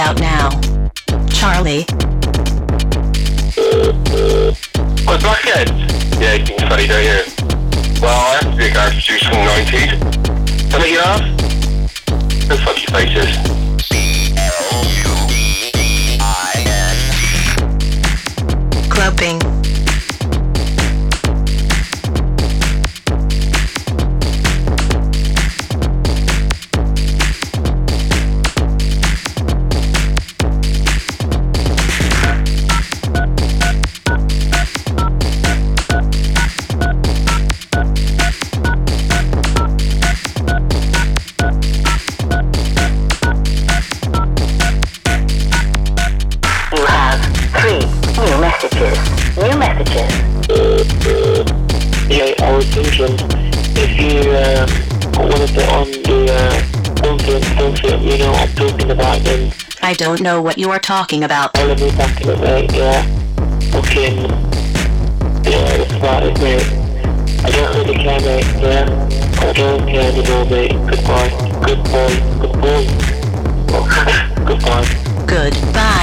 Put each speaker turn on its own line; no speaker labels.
out
now. Charlie,
What's Blackhead? Yeah, you can funny don't you? Well, I have to be a garage juice from 90s. Something you have? The funny faces.
clubbing,
I
don't know what you are talking about.
I'll be back in it, mate, yeah. Fucking, yeah, that's about it, mate. I don't really care, mate, yeah. I don't care anymore, mate. Goodbye. Good boy. Good boy. Goodbye.
Goodbye.